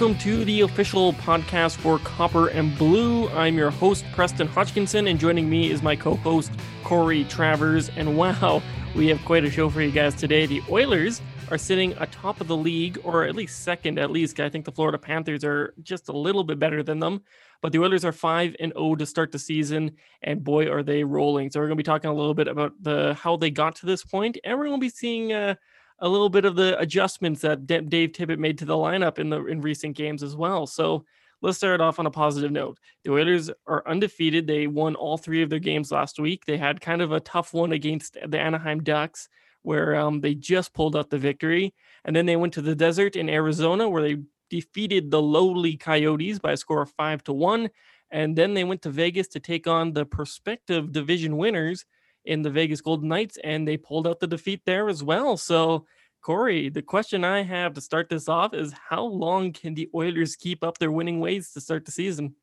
Welcome to the official podcast for Copper and Blue. I'm your host, Preston Hodgkinson, and joining me is my co host, Corey Travers. And wow, we have quite a show for you guys today. The Oilers are sitting atop of the league, or at least second, at least. I think the Florida Panthers are just a little bit better than them. But the Oilers are 5 and 0 to start the season, and boy, are they rolling. So we're going to be talking a little bit about the how they got to this point, and we're going to be seeing. Uh, a little bit of the adjustments that Dave Tippett made to the lineup in the in recent games as well. So let's start off on a positive note. The Oilers are undefeated. They won all three of their games last week. They had kind of a tough one against the Anaheim Ducks, where um, they just pulled out the victory, and then they went to the desert in Arizona, where they defeated the lowly Coyotes by a score of five to one, and then they went to Vegas to take on the prospective division winners in the Vegas Golden Knights, and they pulled out the defeat there as well. So, Corey, the question I have to start this off is how long can the Oilers keep up their winning ways to start the season?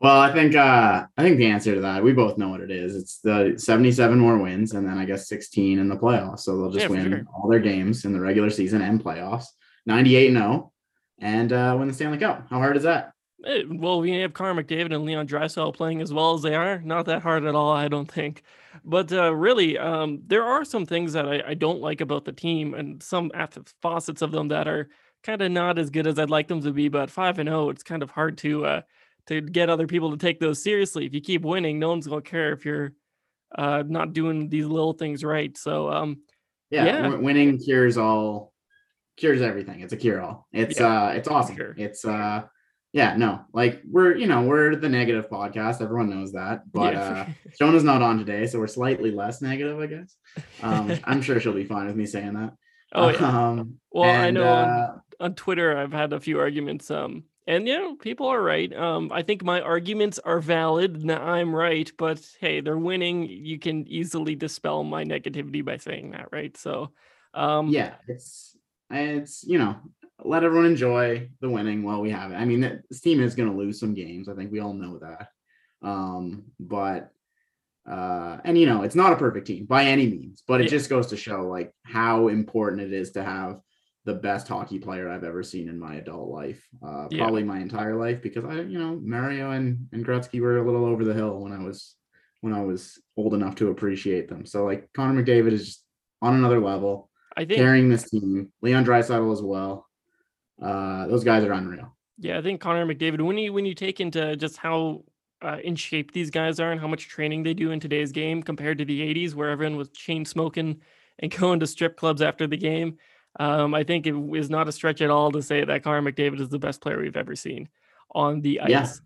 Well, I think uh, I think the answer to that we both know what it is. It's the 77 more wins, and then I guess 16 in the playoffs. So they'll just yeah, win sure. all their games in the regular season and playoffs. 98 and 0 and uh, win the Stanley Cup. How hard is that? Eh, well, we have Connor McDavid and Leon Draisaitl playing as well as they are. Not that hard at all, I don't think. But uh, really, um, there are some things that I, I, don't like about the team, and some facets of them that are kind of not as good as I'd like them to be. But five and zero, oh, it's kind of hard to uh, to get other people to take those seriously. If you keep winning, no one's gonna care if you're uh, not doing these little things right. So, um, yeah, yeah. W- winning cures all, cures everything. It's a cure all. It's yeah, uh, it's awesome. Sure. It's uh yeah, no, like we're you know we're the negative podcast. Everyone knows that, but yeah. uh, Jonah's not on today, so we're slightly less negative, I guess. Um, I'm sure she'll be fine with me saying that. Oh yeah. Um, well, and, I know uh, on, on, Twitter I've had a few arguments. Um, and you know people are right. Um, I think my arguments are valid. And I'm right, but hey, they're winning. You can easily dispel my negativity by saying that, right? So, um, yeah, it's it's you know let everyone enjoy the winning while we have it. I mean, this team is going to lose some games. I think we all know that. Um, but uh, and you know, it's not a perfect team by any means, but it yeah. just goes to show like how important it is to have the best hockey player I've ever seen in my adult life, uh, yeah. probably my entire life, because I, you know, Mario and and Gretzky were a little over the hill when I was when I was old enough to appreciate them. So like Connor McDavid is just on another level. I think carrying this team, Leon Draisaitl as well. Uh, those guys are unreal. Yeah, I think Connor McDavid. When you when you take into just how uh, in shape these guys are and how much training they do in today's game compared to the '80s, where everyone was chain smoking and going to strip clubs after the game, um, I think it is not a stretch at all to say that Connor McDavid is the best player we've ever seen on the ice.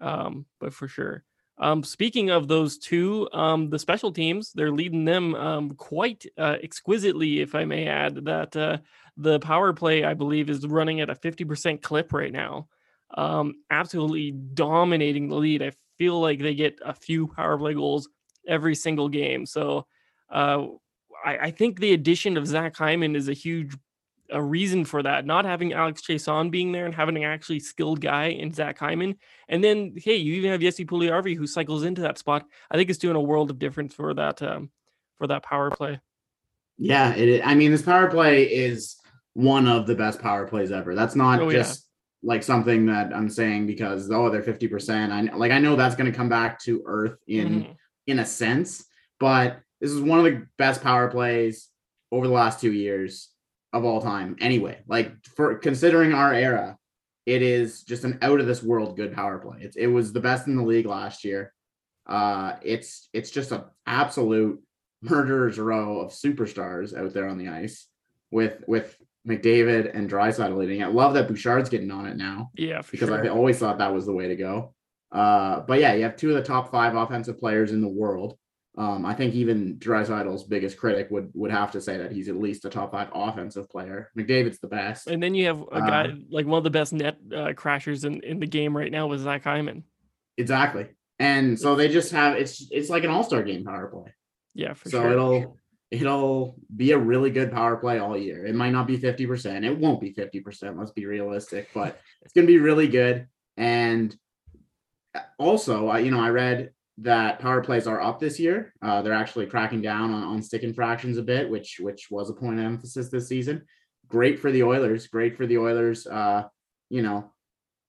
Yeah. Um, but for sure. Um, speaking of those two, um, the special teams, they're leading them um, quite uh, exquisitely, if I may add. That uh, the power play, I believe, is running at a 50% clip right now. Um, absolutely dominating the lead. I feel like they get a few power play goals every single game. So uh, I, I, think the addition of Zach Hyman is a huge a reason for that. Not having Alex Chiasson being there and having an actually skilled guy in Zach Hyman. And then, hey, you even have Jesse Puljujarvi who cycles into that spot. I think it's doing a world of difference for that um, for that power play. Yeah, it, I mean, this power play is one of the best power plays ever. That's not oh, just yeah. like something that I'm saying because oh they're 50%. I like I know that's going to come back to earth in mm-hmm. in a sense, but this is one of the best power plays over the last 2 years of all time anyway. Like for considering our era, it is just an out of this world good power play. It's, it was the best in the league last year. Uh it's it's just an absolute murderer's row of superstars out there on the ice with with McDavid and Draisaitl leading. I love that Bouchard's getting on it now. Yeah, because sure. I always thought that was the way to go. Uh, but yeah, you have two of the top five offensive players in the world. Um, I think even Draisaitl's biggest critic would would have to say that he's at least a top five offensive player. McDavid's the best. And then you have a guy uh, like one of the best net uh, crashers in, in the game right now with Zach Hyman. Exactly. And so they just have it's it's like an all-star game power play. Yeah, for so sure. So it'll it'll be a really good power play all year. It might not be 50%. It won't be 50%. Let's be realistic, but it's going to be really good. And also, I, you know, I read that power plays are up this year. Uh, they're actually cracking down on, on stick infractions a bit, which which was a point of emphasis this season. Great for the Oilers. Great for the Oilers. Uh, you know,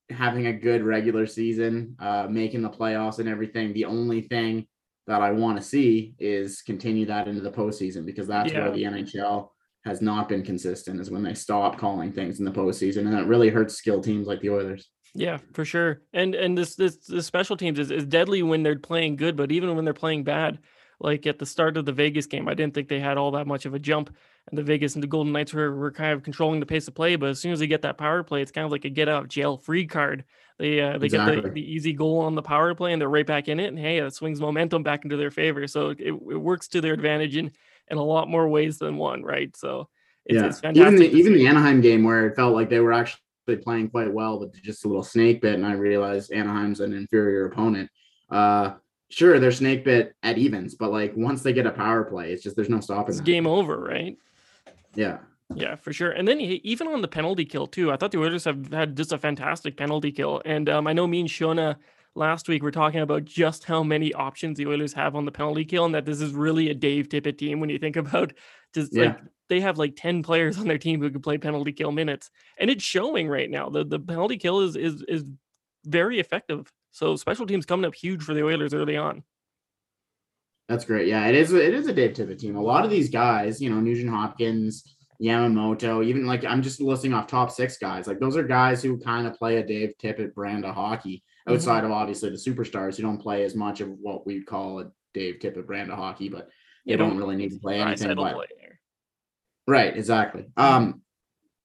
having a good regular season, uh, making the playoffs and everything. The only thing that I want to see is continue that into the postseason because that's yeah. where the NHL has not been consistent is when they stop calling things in the postseason, and that really hurts skill teams like the Oilers. Yeah, for sure. And and this this the special teams is, is deadly when they're playing good, but even when they're playing bad, like at the start of the Vegas game, I didn't think they had all that much of a jump. And the Vegas and the Golden Knights were, were kind of controlling the pace of play. But as soon as they get that power play, it's kind of like a get out jail free card. They uh, they exactly. get the, the, easy goal on the power play and they're right back in it. And hey, that swings momentum back into their favor. So it, it works to their advantage in, in a lot more ways than one, right? So it's, yeah. it's fantastic. Even the, even the Anaheim game where it felt like they were actually playing quite well, but just a little snake bit. And I realized Anaheim's an inferior opponent. Uh, sure they're snake bit at evens, but like once they get a power play, it's just there's no stopping. It's that. game over, right? Yeah. Yeah, for sure. And then even on the penalty kill too, I thought the Oilers have had just a fantastic penalty kill. And um, I know me and Shona last week we're talking about just how many options the Oilers have on the penalty kill, and that this is really a Dave Tippett team when you think about just yeah. like they have like 10 players on their team who can play penalty kill minutes. And it's showing right now. The the penalty kill is is is very effective. So special teams coming up huge for the Oilers early on. That's great. Yeah, it is. It is a Dave Tippett team. A lot of these guys, you know, Nugent Hopkins, Yamamoto, even like I'm just listing off top six guys. Like those are guys who kind of play a Dave Tippett brand of hockey outside mm-hmm. of obviously the superstars who don't play as much of what we'd call a Dave Tippett brand of hockey, but they don't, don't, really need to play anything. But, play right, exactly. Um,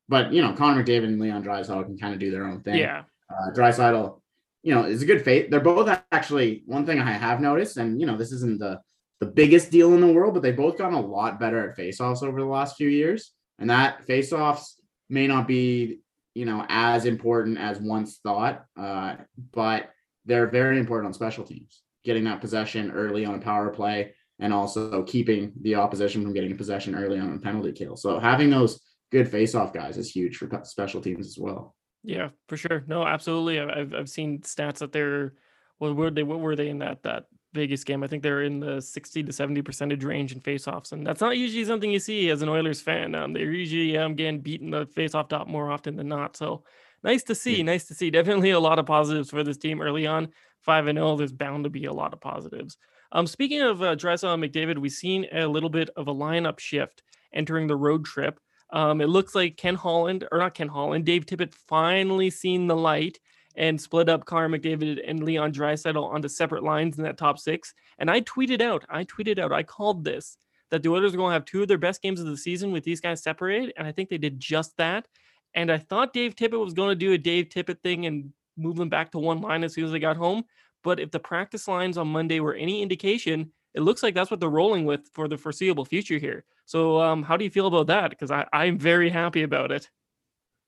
but you know, Connor McDavid and Leon Draisaitl can kind of do their own thing. Yeah. Uh, Draisaitl you know, is a good faith. They're both actually one thing I have noticed, and you know, this isn't the the biggest deal in the world, but they both gotten a lot better at faceoffs over the last few years. And that faceoffs may not be, you know, as important as once thought, uh, but they're very important on special teams. Getting that possession early on a power play and also keeping the opposition from getting a possession early on a penalty kill. So having those good face-off guys is huge for special teams as well. Yeah, for sure. No, absolutely. I've I've seen stats that they're what were they what were they in that that Vegas game? I think they're in the 60 to 70 percentage range in faceoffs, and that's not usually something you see as an Oilers fan. Um, they're usually um, getting beaten the faceoff top more often than not. So nice to see. Yeah. Nice to see. Definitely a lot of positives for this team early on. Five and zero. Oh, there's bound to be a lot of positives. Um, speaking of uh, and McDavid, we've seen a little bit of a lineup shift entering the road trip. Um, it looks like Ken Holland, or not Ken Holland, Dave Tippett finally seen the light and split up Connor McDavid and Leon Draisaitl onto separate lines in that top six. And I tweeted out, I tweeted out, I called this that the Oilers are going to have two of their best games of the season with these guys separated. And I think they did just that. And I thought Dave Tippett was going to do a Dave Tippett thing and move them back to one line as soon as they got home. But if the practice lines on Monday were any indication, it looks like that's what they're rolling with for the foreseeable future here. So, um, how do you feel about that? Because I'm very happy about it.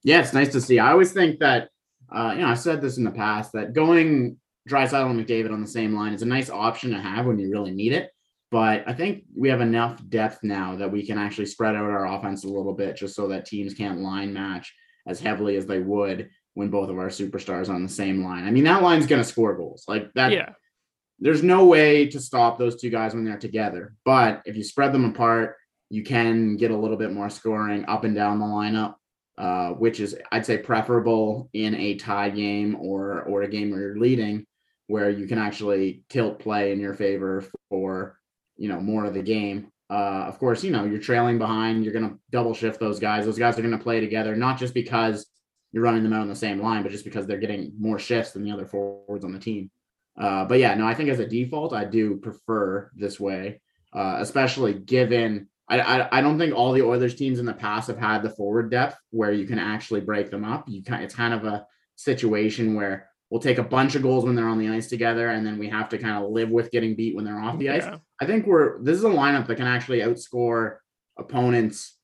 Yeah, it's nice to see. I always think that, uh, you know, I said this in the past that going Draisaitl and McDavid on the same line is a nice option to have when you really need it. But I think we have enough depth now that we can actually spread out our offense a little bit just so that teams can't line match as heavily as they would when both of our superstars on the same line. I mean, that line's going to score goals. Like that. Yeah there's no way to stop those two guys when they're together. But if you spread them apart, you can get a little bit more scoring up and down the lineup, uh, which is I'd say preferable in a tie game or or a game where you're leading, where you can actually tilt play in your favor for you know more of the game. Uh, of course, you know you're trailing behind. You're going to double shift those guys. Those guys are going to play together, not just because you're running them out on the same line, but just because they're getting more shifts than the other forwards on the team. Uh, but yeah, no, I think as a default, I do prefer this way, uh, especially given I, I, I don't think all the Oilers teams in the past have had the forward depth where you can actually break them up. You kind it's kind of a situation where we'll take a bunch of goals when they're on the ice together, and then we have to kind of live with getting beat when they're off the yeah. ice. I think we're this is a lineup that can actually outscore opponents.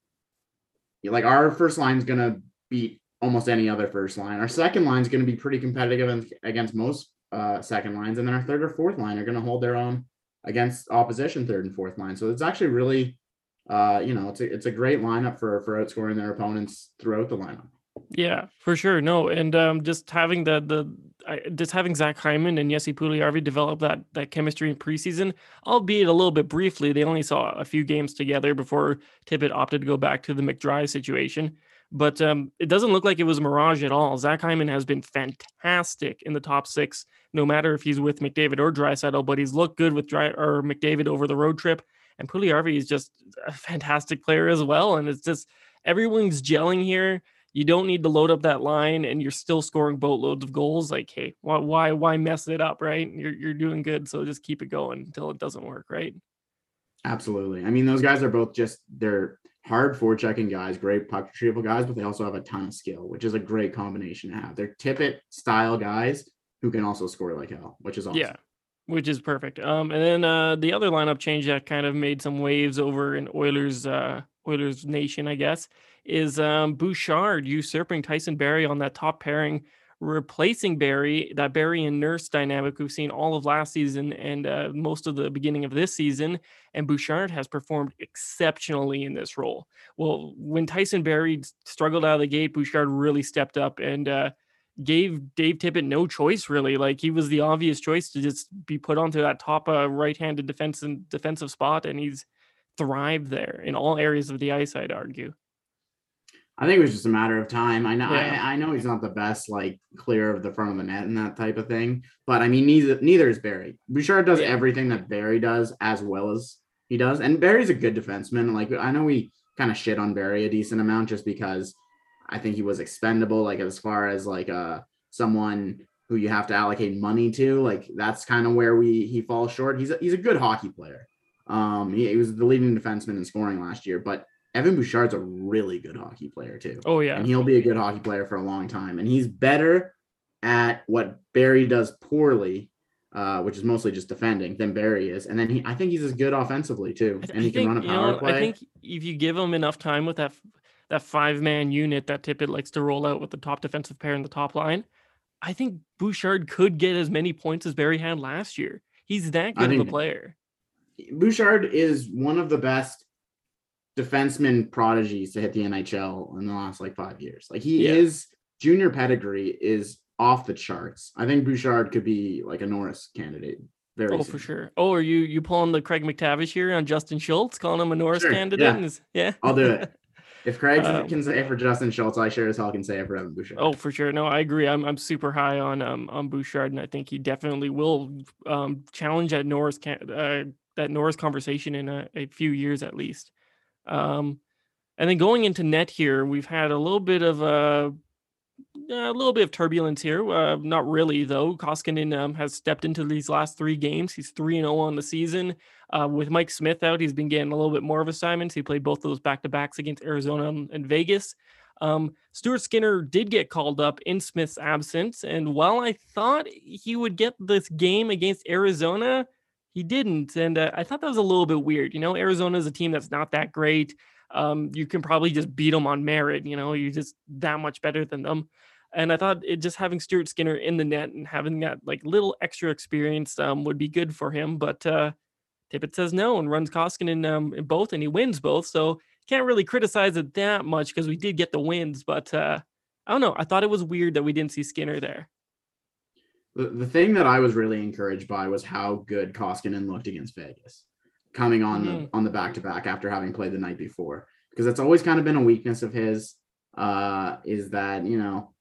Like our first line is going to beat almost any other first line. Our second line is going to be pretty competitive against most uh, second lines, and then our third or fourth line are going to hold their own against opposition third and fourth line. So it's actually really, uh, you know, it's a, it's a great lineup for for outscoring their opponents throughout the lineup. Yeah, for sure. No, and um, just having the the just having Zach Hyman and Jesse Puljujarvi develop that that chemistry in preseason, albeit a little bit briefly. They only saw a few games together before Tippett opted to go back to the McDry situation. but um, it doesn't look like it was a mirage at all. Zach Hyman has been fantastic in the top six, no matter if he's with McDavid or Draisaitl, but he's looked good with Dry or McDavid over the road trip. And Puljujarvi is just a fantastic player as well. And it's just everyone's gelling here. You don't need to load up that line, and you're still scoring boatloads of goals. Like, hey, why, why, why mess it up, right? You're you're doing good, so just keep it going until it doesn't work, right? Absolutely. I mean, those guys are both just they're hard checking guys, great puck retrieval guys, but they also have a ton of skill, which is a great combination to have. They're Tippett style guys who can also score like hell, which is awesome. Yeah, which is perfect. Um, and then uh, the other lineup change that kind of made some waves over in Oilers, uh, Oilers Nation, I guess, is um, Bouchard usurping Tyson Barrie on that top pairing replacing Barrie, that Barrie and Nurse dynamic we've seen all of last season and uh, most of the beginning of this season. And Bouchard has performed exceptionally in this role. Well, when Tyson Barrie struggled out of the gate, Bouchard really stepped up and uh, gave Dave Tippett no choice, really. Like he was the obvious choice to just be put onto that top uh, right-handed defense and defensive spot, and he's thrived there in all areas of the ice. I'd argue. I think it was just a matter of time. I know yeah. I, I, know he's not the best like clear of the front of the net and that type of thing, but I mean neither neither is Barrie. Bouchard does yeah. everything that Barrie does as well as he does, and Barrie's a good defenseman. Like I know we kind of shit on Barrie a decent amount just because I think he was expendable. Like as far as like uh someone who you have to allocate money to, like that's kind of where we he falls short. He's a, he's a good hockey player. Um, he, he was the leading defenseman in scoring last year, but Evan Bouchard's a really good hockey player too. Oh yeah, and he'll be a good hockey player for a long time. And he's better at what Barrie does poorly, uh, which is mostly just defending, than Barrie is. And then he, I think he's as good offensively too, and he think, can run a power know, play. I think if you give him enough time with that that five man unit that Tippett likes to roll out with the top defensive pair in the top line, I think Bouchard could get as many points as Barrie had last year. He's that good of a player. Bouchard is one of the best defenseman prodigies to hit the NHL in the last like five years. Like he yeah. is junior pedigree is off the charts. I think Bouchard could be like a Norris candidate. Very oh, soon. for sure. Oh, are you you pulling the Craig MacTavish here on Justin Schultz, calling him a Norris sure. candidate? Yeah. yeah, I'll do it. If Craig um, can say it for Justin Schultz, I sure as hell can say it for Evan Bouchard. Oh, for sure. No, I agree. I'm I'm super high on um on Bouchard, and I think he definitely will um challenge that Norris can uh, that Norris conversation in a, a few years at least. Um, and then going into net here, we've had a little bit of a, a little bit of turbulence here. Uh, not really though. Koskinen um, has stepped into these last three games. He's three and zero oh on the season. Uh, with Mike Smith out, he's been getting a little bit more of assignments. He played both of those back to backs against Arizona and Vegas. Um, Stuart Skinner did get called up in Smith's absence, and while I thought he would get this game against Arizona, he didn't, and uh, I thought that was a little bit weird. You know, Arizona is a team that's not that great. Um, you can probably just beat them on merit. You know, you're just that much better than them. And I thought it just having Stuart Skinner in the net and having that like little extra experience um, would be good for him. But uh, Tippett says no and runs Koskinen um, in both, and he wins both. So can't really criticize it that much because we did get the wins. But uh, I don't know. I thought it was weird that we didn't see Skinner there the, the thing that I was really encouraged by was how good Koskinen looked against Vegas, coming on mm-hmm. the on the back to back after having played the night before, because that's always kind of been a weakness of his. Uh, is that you know,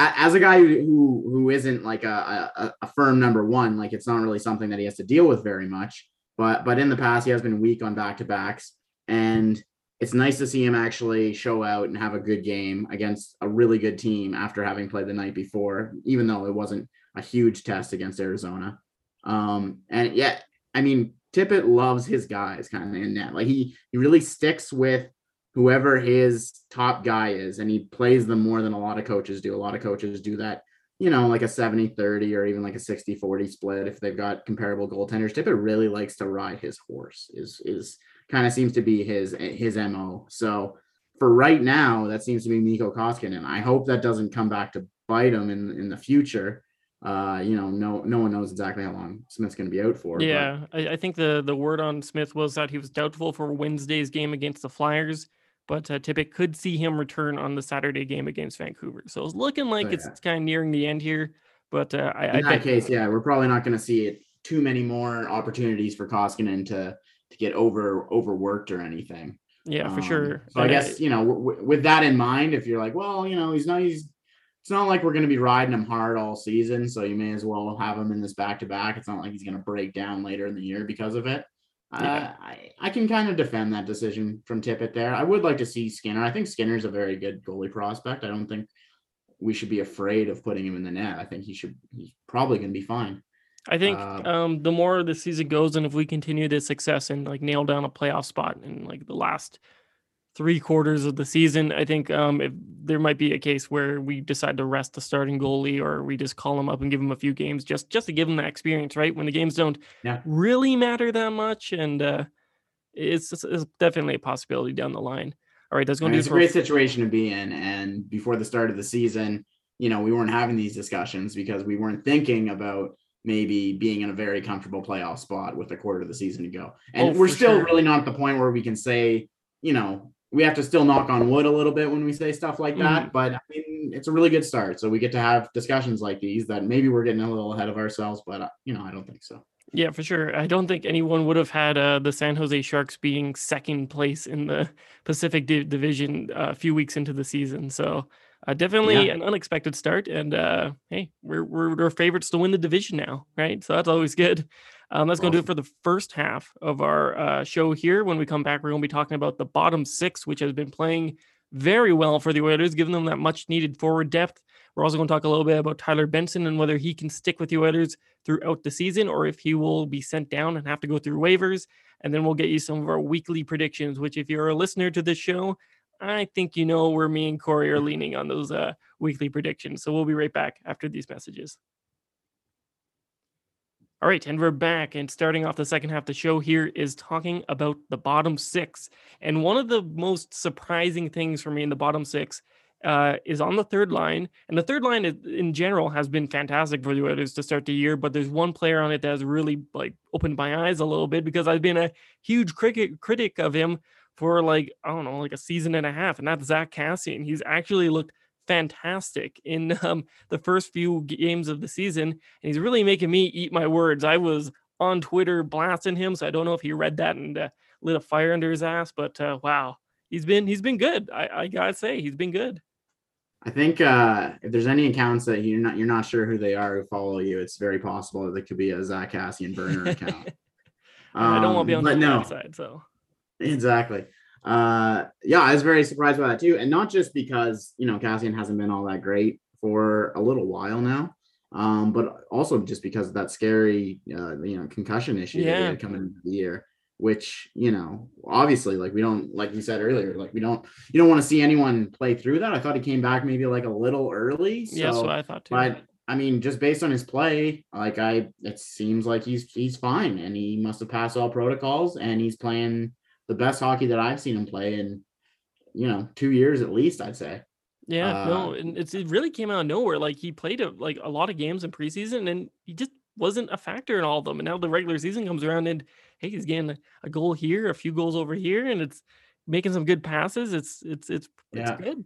as a guy who who isn't like a, a, a firm number one, like it's not really something that he has to deal with very much. But but in the past, he has been weak on back to backs, and it's nice to see him actually show out and have a good game against a really good team after having played the night before, even though it wasn't a huge test against Arizona. Um, and yet, I mean, Tippett loves his guys kind of in net. Like he he really sticks with whoever his top guy is, and he plays them more than a lot of coaches do. A lot of coaches do that, you know, like a 70-30 or even like a 60-40 split if they've got comparable goaltenders. Tippett really likes to ride his horse, is is kind of seems to be his his mo. So for right now, that seems to be Mikko Koskinen. And I hope that doesn't come back to bite him in in the future. Uh, you know, no no one knows exactly how long Smith's going to be out for. Yeah, I, I, think the the word on Smith was that he was doubtful for Wednesday's game against the Flyers, but uh, Tippett could see him return on the Saturday game against Vancouver. So it's looking like oh, yeah. it's, kind of nearing the end here. But uh, I, in I that case, yeah, we're probably not going to see it too many more opportunities for Koskinen to to get over overworked or anything. Yeah, for um, sure. So I guess you know, w- with that in mind, if you're like, well, you know, he's not, he's, it's not like we're going to be riding him hard all season, so you may as well have him in this back to back. It's not like he's going to break down later in the year because of it. Yeah. Uh, I, I can kind of defend that decision from Tippett there. I would like to see Skinner. I think Skinner's a very good goalie prospect. I don't think we should be afraid of putting him in the net. I think he should. He's probably going to be fine. I think uh, um, the more the season goes, and if we continue this success and like nail down a playoff spot in like the last three quarters of the season, I think um, if there might be a case where we decide to rest the starting goalie, or we just call him up and give him a few games just just to give him that experience, right? When the games don't yeah. really matter that much, and uh, it's, it's definitely a possibility down the line. All right, that's going to be a great situation to be in. And before the start of the season, you know, we weren't having these discussions because we weren't thinking about maybe being in a very comfortable playoff spot with a quarter of the season to go. And oh, we're still sure. really not at the point where we can say, you know, we have to still knock on wood a little bit when we say stuff like that. Mm-hmm. But I mean, it's a really good start. So we get to have discussions like these that maybe we're getting a little ahead of ourselves, but uh, you know, I don't think so. Yeah, for sure. I don't think anyone would have had uh, the San Jose Sharks being second place in the Pacific D- Division uh, a few weeks into the season. So uh, definitely yeah. an unexpected start. And uh, hey, we're, we're, we're favorites to win the division now, right? So that's always good. Um, that's going to do it for the first half of our uh, show here. When we come back, we're going to be talking about the bottom six, which has been playing very well for the Oilers, giving them that much needed forward depth. We're also going to talk a little bit about Tyler Benson and whether he can stick with the Oilers throughout the season or if he will be sent down and have to go through waivers. And then we'll get you some of our weekly predictions, which, if you're a listener to this show, I think you know where me and Corey are leaning on those uh, weekly predictions. So we'll be right back after these messages. All right, and we're back. And starting off the second half of the show here is talking about the bottom six. And one of the most surprising things for me in the bottom six uh, is on the third line, and the third line is, in general has been fantastic for the Oilers to start the year. But there's one player on it that has really like opened my eyes a little bit because I've been a huge cricket critic of him for like I don't know, like a season and a half, and that's Zack Kassian. He's actually looked fantastic in um, the first few games of the season, and he's really making me eat my words. I was on Twitter blasting him, so I don't know if he read that and uh, lit a fire under his ass, but uh, wow, he's been he's been good. I, I gotta say, he's been good. I think uh, if there's any accounts that you're not you're not sure who they are who follow you, it's very possible that it could be a Zack Kassian burner account. um, I don't want to be on the no, side, so exactly. Uh, yeah, I was very surprised by that too, and not just because you know Kassian hasn't been all that great for a little while now, um, but also just because of that scary uh, you know concussion issue yeah. that had come into the year which you know obviously like we don't like you said earlier like we don't you don't want to see anyone play through that i thought he came back maybe like a little early so, yeah so i thought too but i mean just based on his play like i it seems like he's he's fine and he must have passed all protocols and he's playing the best hockey that i've seen him play in you know two years at least i'd say yeah uh, no and it's it really came out of nowhere like he played a, like a lot of games in preseason and he just wasn't a factor in all of them and now the regular season comes around and hey, he's getting a goal here, a few goals over here, and it's making some good passes. It's it's it's, yeah. it's good.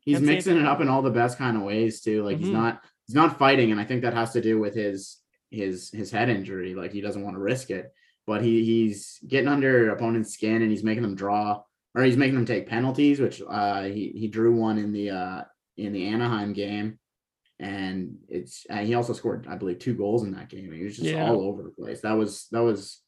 He's Can't mixing it up in all the best kind of ways too. Like mm-hmm. he's not he's not fighting, and I think that has to do with his his his head injury. Like he doesn't want to risk it, but he he's getting under opponent's skin and he's making them draw or he's making them take penalties, which uh he he drew one in the uh in the Anaheim game and it's and he also scored i believe two goals in that game he was just yeah. all over the place that was that was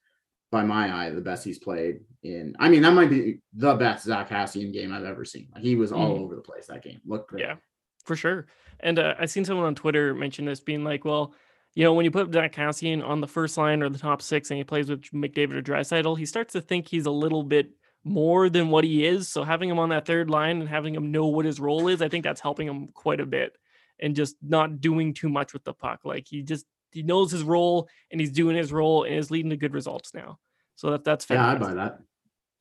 by my eye, the best he's played in. I mean, that might be the best Zack Kassian game I've ever seen. Like, he was all mm. over the place that game. Looked great. Yeah, for sure. And uh, I seen someone on Twitter mention this, being like, "Well, you know, when you put Zack Kassian on the first line or the top six, and he plays with McDavid or Draisaitl, he starts to think he's a little bit more than what he is. So having him on that third line and having him know what his role is, I think that's helping him quite a bit, and just not doing too much with the puck. Like he just he knows his role and he's doing his role and is leading to good results now. So that that's fantastic. Yeah, I buy that.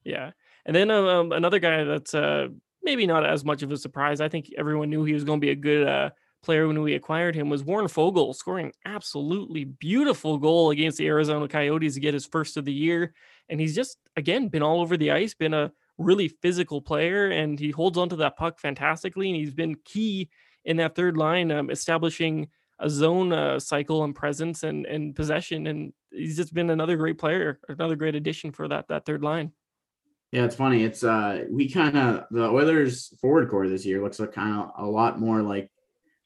Yeah, and then um, um, another guy that's uh, maybe not as much of a surprise. I think everyone knew he was going to be a good uh, player when we acquired him. Was Warren Foegele scoring absolutely beautiful goal against the Arizona Coyotes to get his first of the year, and he's just again been all over the ice, been a really physical player, and he holds onto that puck fantastically, and he's been key in that third line, um, establishing a zone uh, cycle and presence and and possession, and he's just been another great player, another great addition for that that third line. Yeah, it's funny. It's uh we kind of the Oilers forward core this year looks like kind of a lot more like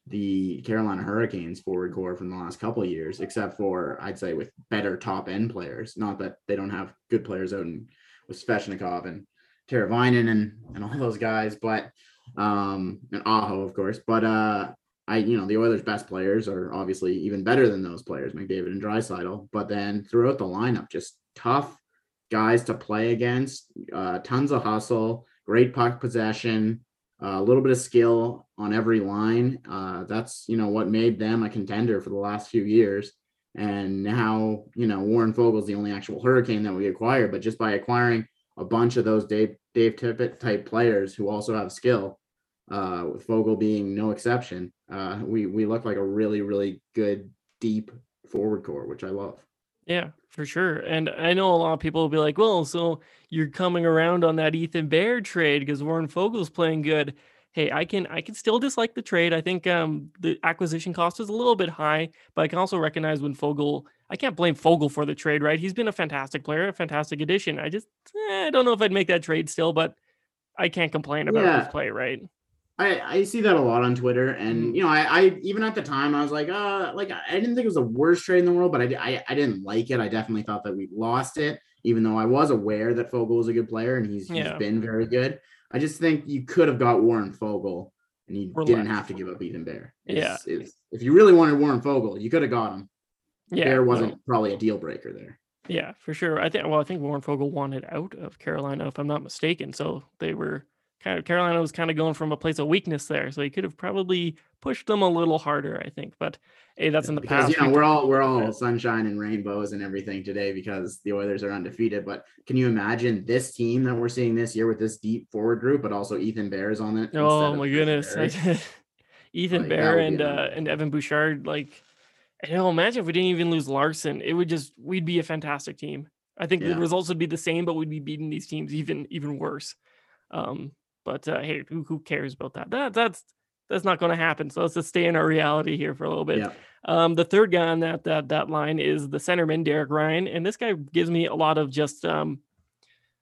the Carolina Hurricanes forward core from the last couple years, except for I'd say with better top end players. Not that they don't have good players out in with Svechnikov and Teravainen and and all those guys, but um and Aho of course. But uh I you know the Oilers' best players are obviously even better than those players, McDavid and Draisaitl. But then throughout the lineup, just tough guys to play against, uh, tons of hustle, great puck possession, a little bit of skill on every line. Uh, that's you know what made them a contender for the last few years. And now you know Warren Foegele's the only actual Hurricane that we acquired, but just by acquiring a bunch of those Dave Dave Tippett type players who also have skill, uh, with Foegele being no exception, uh, we we look like a really really good deep forward core, which I love. Yeah, for sure. And I know a lot of people will be like, well, so you're coming around on that Ethan Bear trade because Warren Foegele's playing good. Hey, I can I can still dislike the trade. I think um, the acquisition cost is a little bit high, but I can also recognize when Foegele. I can't blame Foegele for the trade, right? He's been a fantastic player, a fantastic addition. I just eh, I don't know if I'd make that trade still, but I can't complain about yeah. his play, right? I, I see that a lot on Twitter, and mm-hmm. you know, I, I even at the time I was like, uh, like I didn't think it was the worst trade in the world, but I, I, I didn't like it. I definitely thought that we lost it, even though I was aware that Foegele was a good player and he's, yeah. he's been very good. I just think you could have got Warren Foegele, and you Relax. didn't have to give up Ethan Bear. It's, yeah, it's, if you really wanted Warren Foegele, you could have got him. Yeah, Bear wasn't no. probably a deal breaker there. Yeah, for sure. I think. Well, I think Warren Foegele wanted out of Carolina, if I'm not mistaken. So they were kind of Carolina was kind of going from a place of weakness there, so he could have probably pushed them a little harder, I think. But hey, that's in the because, past. You know, we're all we're all sunshine and rainbows and everything today because the Oilers are undefeated. But can you imagine this team that we're seeing this year with this deep forward group, but also Ethan Bear is on it? Oh my goodness, Ethan like, Bear and uh, and Evan Bouchard, like. You know, imagine if we didn't even lose Larsson. It would just we'd be a fantastic team. I think yeah. the results would be the same, but we'd be beating these teams even even worse. Um, but uh, hey, who, who cares about that? That that's that's not going to happen. So let's just stay in our reality here for a little bit. Yeah. Um, the third guy on that that that line is the centerman Derek Ryan, and this guy gives me a lot of just um,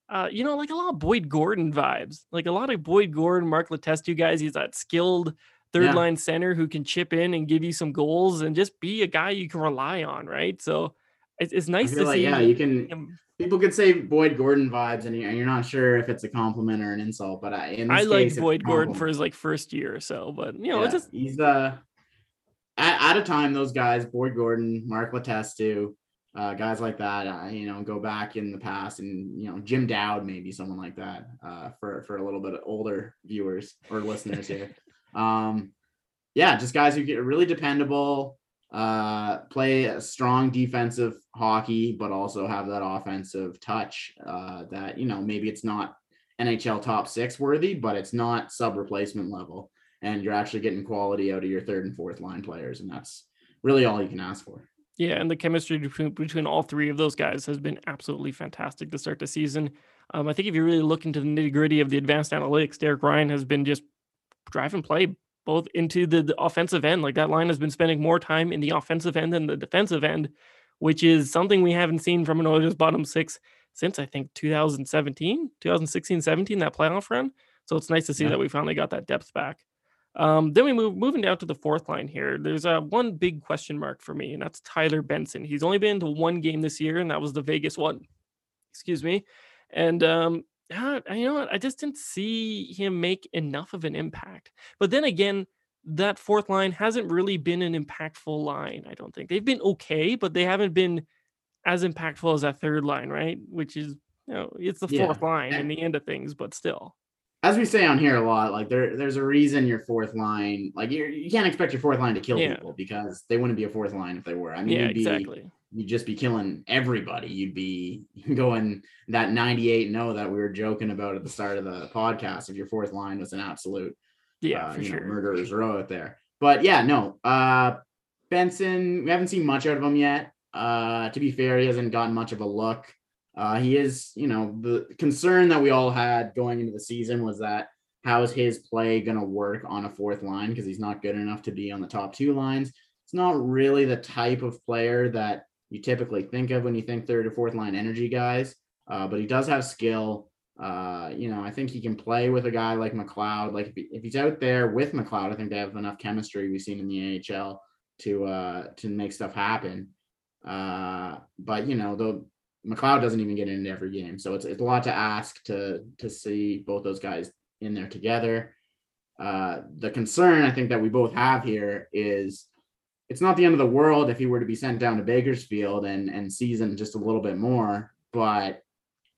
uh, you know, like a lot of Boyd Gordon vibes, like a lot of Boyd Gordon, Mark Letestu guys. He's that skilled third yeah. line center who can chip in and give you some goals and just be a guy you can rely on, right? So it's, it's nice to like, see. Yeah, you can. Him people could say Boyd Gordon vibes, and you're not sure if it's a compliment or an insult. But I, I like Boyd Gordon for his like first year or so. But you know, yeah, it's just he's uh at, at a time those guys, Boyd Gordon, Mark Letestu, uh, guys like that, uh, you know, go back in the past, and you know, Jim Dowd, maybe someone like that, uh, for for a little bit of older viewers or listeners here. Um, yeah, just guys who get really dependable uh, play a strong defensive hockey, but also have that offensive touch uh, that, you know, maybe it's not NHL top six worthy, but it's not sub replacement level. And you're actually getting quality out of your third and fourth line players. And that's really all you can ask for. Yeah, and the chemistry between, between all three of those guys has been absolutely fantastic to start the season. Um, I think if you really look into the nitty gritty of the advanced analytics, Derek Ryan has been just drive and play both into the, the, offensive end. Like that line has been spending more time in the offensive end than the defensive end, which is something we haven't seen from an Oilers bottom six since I think 2017, 2016, 17, that playoff run. So it's nice to see yeah. that we finally got that depth back. Um, then we move moving down to the fourth line here. There's a uh, one big question mark for me, and that's Tyler Benson. He's only been to one game this year, and that was the Vegas one. Excuse me. And um, you know what? I just didn't see him make enough of an impact. But then again, that fourth line hasn't really been an impactful line. I don't think they've been okay, but they haven't been as impactful as that third line, right? Which is, you know, it's the fourth yeah. line in the end of things, but still. As we say on here a lot, like there, there's a reason your fourth line, like you you can't expect your fourth line to kill yeah. people because they wouldn't be a fourth line if they were. I mean, yeah, be, exactly you'd just be killing everybody. You'd be going that 98 no that we were joking about at the start of the podcast if your fourth line was an absolute yeah, uh, for sure. Know, murderer's row out there. But yeah, no. Uh Benson, we haven't seen much out of him yet. Uh to be fair, he hasn't gotten much of a look. Uh he is, you know, the concern that we all had going into the season was that how is his play going to work on a fourth line because he's not good enough to be on the top two lines. It's not really the type of player that you typically think of when you think third or fourth line energy guys. Uh, but he does have skill. Uh, you know, I think he can play with a guy like McLeod. Like if, he, if he's out there with McLeod, I think they have enough chemistry we've seen in the AHL to uh to make stuff happen. Uh, but you know, the McLeod doesn't even get into every game, so it's it's a lot to ask to to see both those guys in there together. Uh, the concern I think that we both have here is it's not the end of the world if he were to be sent down to Bakersfield and and season just a little bit more, but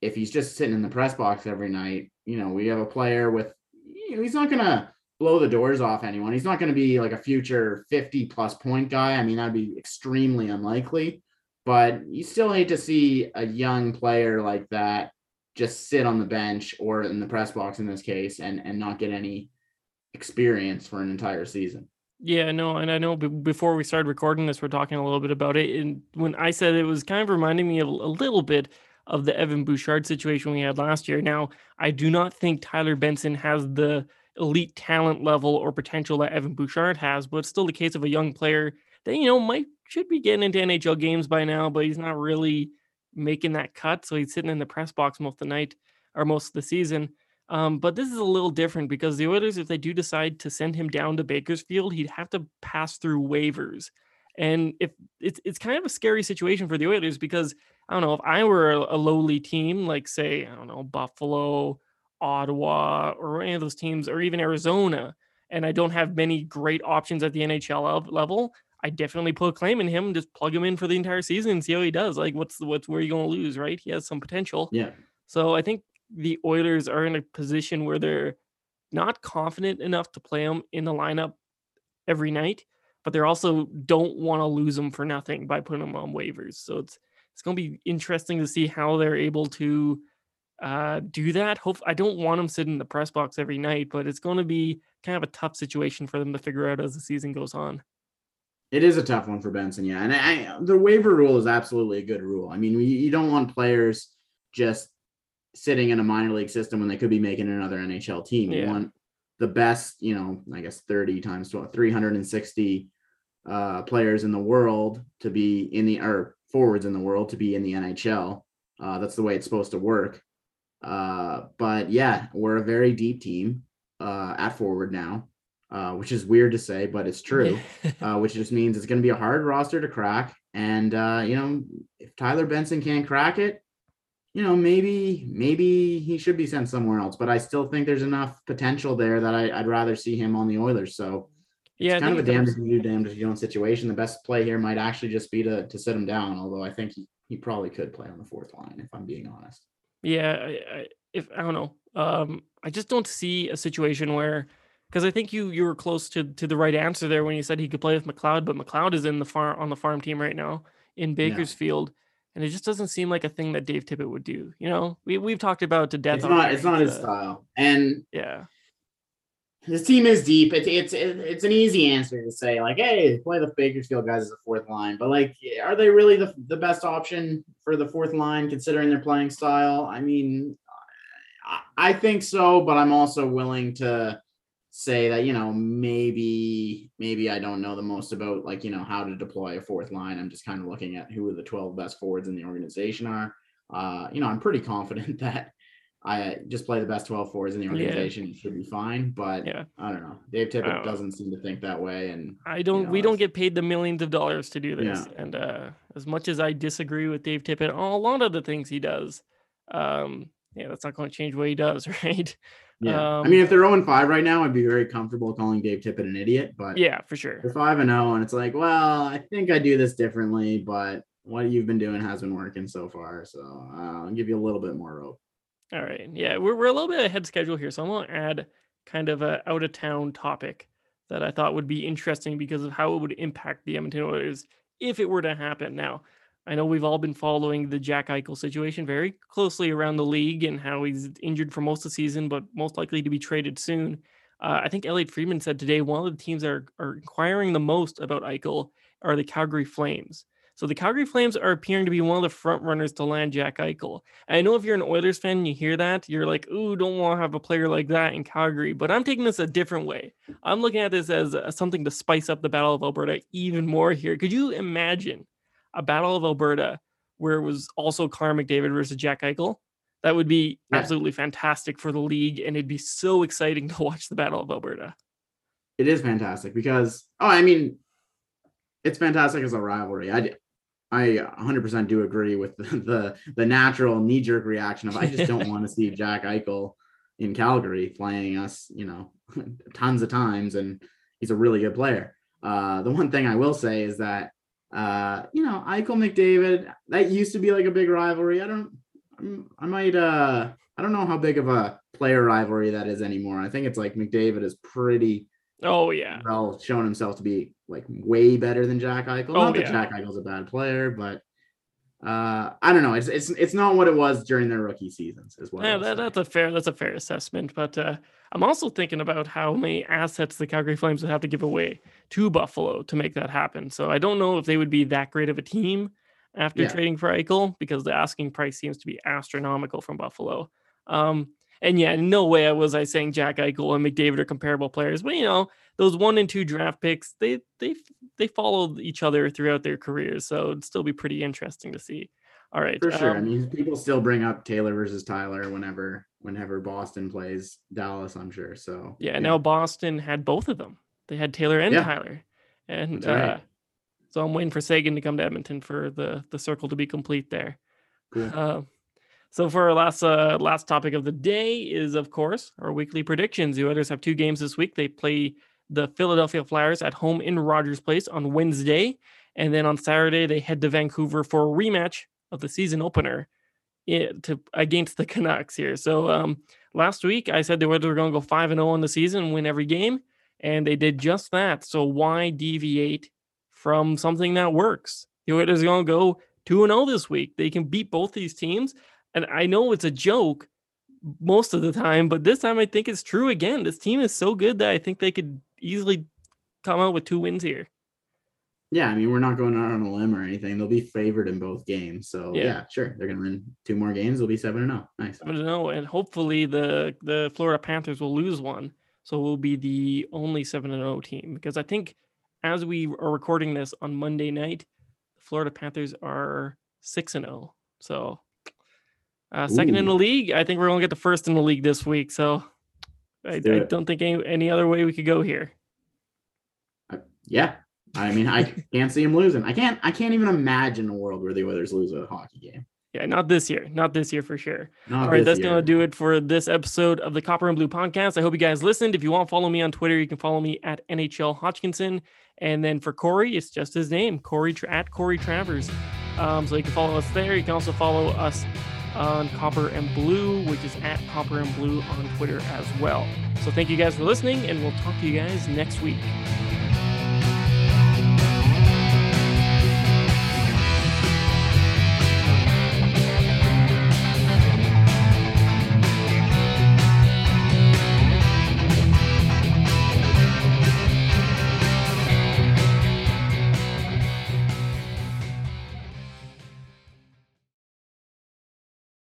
if he's just sitting in the press box every night, you know, we have a player with, you know, he's not going to blow the doors off anyone. He's not going to be like a future 50 plus point guy. I mean, that'd be extremely unlikely, but you still hate to see a young player like that just sit on the bench or in the press box in this case and, and not get any experience for an entire season. Yeah, no, and I know b- before we started recording this, we're talking a little bit about it. And when I said it was kind of reminding me a, a little bit of the Evan Bouchard situation we had last year. Now, I do not think Tyler Benson has the elite talent level or potential that Evan Bouchard has, but it's still the case of a young player that, you know, might should be getting into NHL games by now, but he's not really making that cut. So he's sitting in the press box most of the night or most of the season. Um, but this is a little different because the Oilers, if they do decide to send him down to Bakersfield, he'd have to pass through waivers. And if it's it's kind of a scary situation for the Oilers because I don't know if I were a, a lowly team like say I don't know Buffalo, Ottawa, or any of those teams, or even Arizona, and I don't have many great options at the NHL level, I definitely put a claim in him. Just plug him in for the entire season and see how he does. Like, what's what's where are you going to lose, right? He has some potential. Yeah. So I think the Oilers are in a position where they're not confident enough to play him in the lineup every night, but they're also don't want to lose him for nothing by putting him on waivers. So it's it's going to be interesting to see how they're able to uh, do that. Hope I don't want them sitting in the press box every night, but it's going to be kind of a tough situation for them to figure out as the season goes on. It is a tough one for Benson, yeah. And I, the waiver rule is absolutely a good rule. I mean, you don't want players just sitting in a minor league system when they could be making another NHL team. You want the best, you know, I guess 30 times 12, 360 uh, players in the world to be in the, or forwards in the world to be in the NHL. Uh, that's the way it's supposed to work. Uh, but yeah, we're a very deep team uh, at forward now, uh, which is weird to say, but it's true. uh, which just means it's going to be a hard roster to crack. And uh, you know, if Tyler Benson can't crack it, you know, maybe maybe he should be sent somewhere else. But I still think there's enough potential there that I, would rather see him on the Oilers. So yeah, it's kind of a damned if you do, damned if you don't situation. The best play here might actually just be to to sit him down. Although I think he, he probably could play on the fourth line if I'm being honest. Yeah, I, I, if I don't know, um, I just don't see a situation where because I think you you were close to to the right answer there when you said he could play with McLeod, but McLeod is in the farm on the farm team right now in Bakersfield. Yeah. And it just doesn't seem like a thing that Dave Tippett would do. You know, we we've talked about to death. It's not. It's not his style. And yeah, his team is deep. It's it's it's an easy answer to say like, hey, play the Bakersfield guys as a fourth line, but like, are they really the the best option for the fourth line considering their playing style? I mean, I think so, but I'm also willing to say that you know maybe maybe I don't know the most about like you know how to deploy a fourth line. I'm just kind of looking at who the 12 best forwards in the organization are. Uh, you know, I'm pretty confident that I just play the best 12 fours in the organization. Yeah. should be fine. But yeah. I don't know. Dave Tippett doesn't seem to think that way. And I don't, you know, we don't get paid the millions of dollars to do this. Yeah. And uh, as much as I disagree with Dave Tippett on a lot of the things he does, um, yeah, that's not going to change what he does, right? Yeah. Um, I mean, if they're 0 5 right now, I'd be very comfortable calling Dave Tippett an idiot. But yeah, for sure. They're 5 and 0. And it's like, well, I think I do this differently, but what you've been doing has been working so far. So uh, I'll give you a little bit more rope. All right. Yeah, we're, we're a little bit ahead schedule here. So I'm going to add kind of a out of town topic that I thought would be interesting because of how it would impact the Edmonton Oilers if it were to happen. Now, I know we've all been following the Jack Eichel situation very closely around the league and how he's injured for most of the season, but most likely to be traded soon. Uh, I think Elliotte Friedman said today one of the teams that are, are inquiring the most about Eichel are the Calgary Flames. So the Calgary Flames are appearing to be one of the front runners to land Jack Eichel. I know if you're an Oilers fan and you hear that, you're like, ooh, don't want to have a player like that in Calgary. But I'm taking this a different way. I'm looking at this as a, something to spice up the Battle of Alberta even more here. Could you imagine a Battle of Alberta where it was also Connor McDavid versus Jack Eichel? That would be yeah. absolutely fantastic for the league, and it'd be so exciting to watch the Battle of Alberta. It is fantastic because, oh, I mean, it's fantastic as a rivalry. I, I 100% do agree with the the, the natural knee jerk reaction of I just don't want to see Jack Eichel in Calgary playing us, you know, tons of times, and he's a really good player. Uh, the one thing I will say is that, uh, you know, Eichel McDavid that used to be like a big rivalry. I don't, I might, uh, I don't know how big of a player rivalry that is anymore. I think it's like McDavid is pretty. Oh yeah. Well, shown himself to be like way better than Jack Eichel. Oh, Not that yeah. Jack Eichel's a bad player, but uh, I don't know. It's it's it's not what it was during their rookie seasons as well. Yeah, that, that's a fair that's a fair assessment. But uh, I'm also thinking about how many assets the Calgary Flames would have to give away to Buffalo to make that happen. So I don't know if they would be that great of a team after yeah. trading for Eichel because the asking price seems to be astronomical from Buffalo. Um, and yeah, no way I was I saying Jack Eichel and McDavid are comparable players, but you know those one and two draft picks they they they followed each other throughout their careers, so it'd still be pretty interesting to see. All right, for sure. Um, I mean, people still bring up Taylor versus Tyler whenever whenever Boston plays Dallas. I'm sure. So yeah, yeah. now Boston had both of them. They had Taylor and yeah. Tyler, and right. uh, so I'm waiting for Seguin to come to Edmonton for the the circle to be complete there. Cool. Uh, so for our last uh, last topic of the day is of course our weekly predictions. The Oilers have two games this week. They play the Philadelphia Flyers at home in Rogers Place on Wednesday, and then on Saturday they head to Vancouver for a rematch of the season opener to against the Canucks here. So um, last week I said the Oilers were going to go five and zero oh in the season, win every game, and they did just that. So why deviate from something that works? The Oilers are going to go two and zero oh this week. They can beat both these teams and I know it's a joke most of the time, but this time I think it's true again. This team is so good that I think they could easily come out with two wins here. Yeah, I mean, we're not going out on a limb or anything. They'll be favored in both games. So yeah, yeah sure. They're gonna win two more games. They'll be seven and zero. Oh. Nice. Seven and zero, and hopefully the the Florida Panthers will lose one, so we'll be the only seven and zero oh team. Because I think as we are recording this on Monday night, the Florida Panthers are six and zero. So uh, second Ooh. in the league. I think we're gonna get the first in the league this week. So I, do I don't think any, any other way we could go here. Uh, yeah, I mean, I can't see him losing. I can't. I can't even imagine a world where the Oilers lose a hockey game. Yeah, not this year. Not this year for sure. Not All right, that's going to do it for this episode of the Copper and Blue podcast. I hope you guys listened. If you want to follow me on Twitter, you can follow me at NHL Hodgkinson. And then for Corey, it's just his name, Corey at Corey Travers. Um, so you can follow us there. You can also follow us on Copper and Blue, which is at Copper and Blue on Twitter as well. So thank you guys for listening, and we'll talk to you guys next week.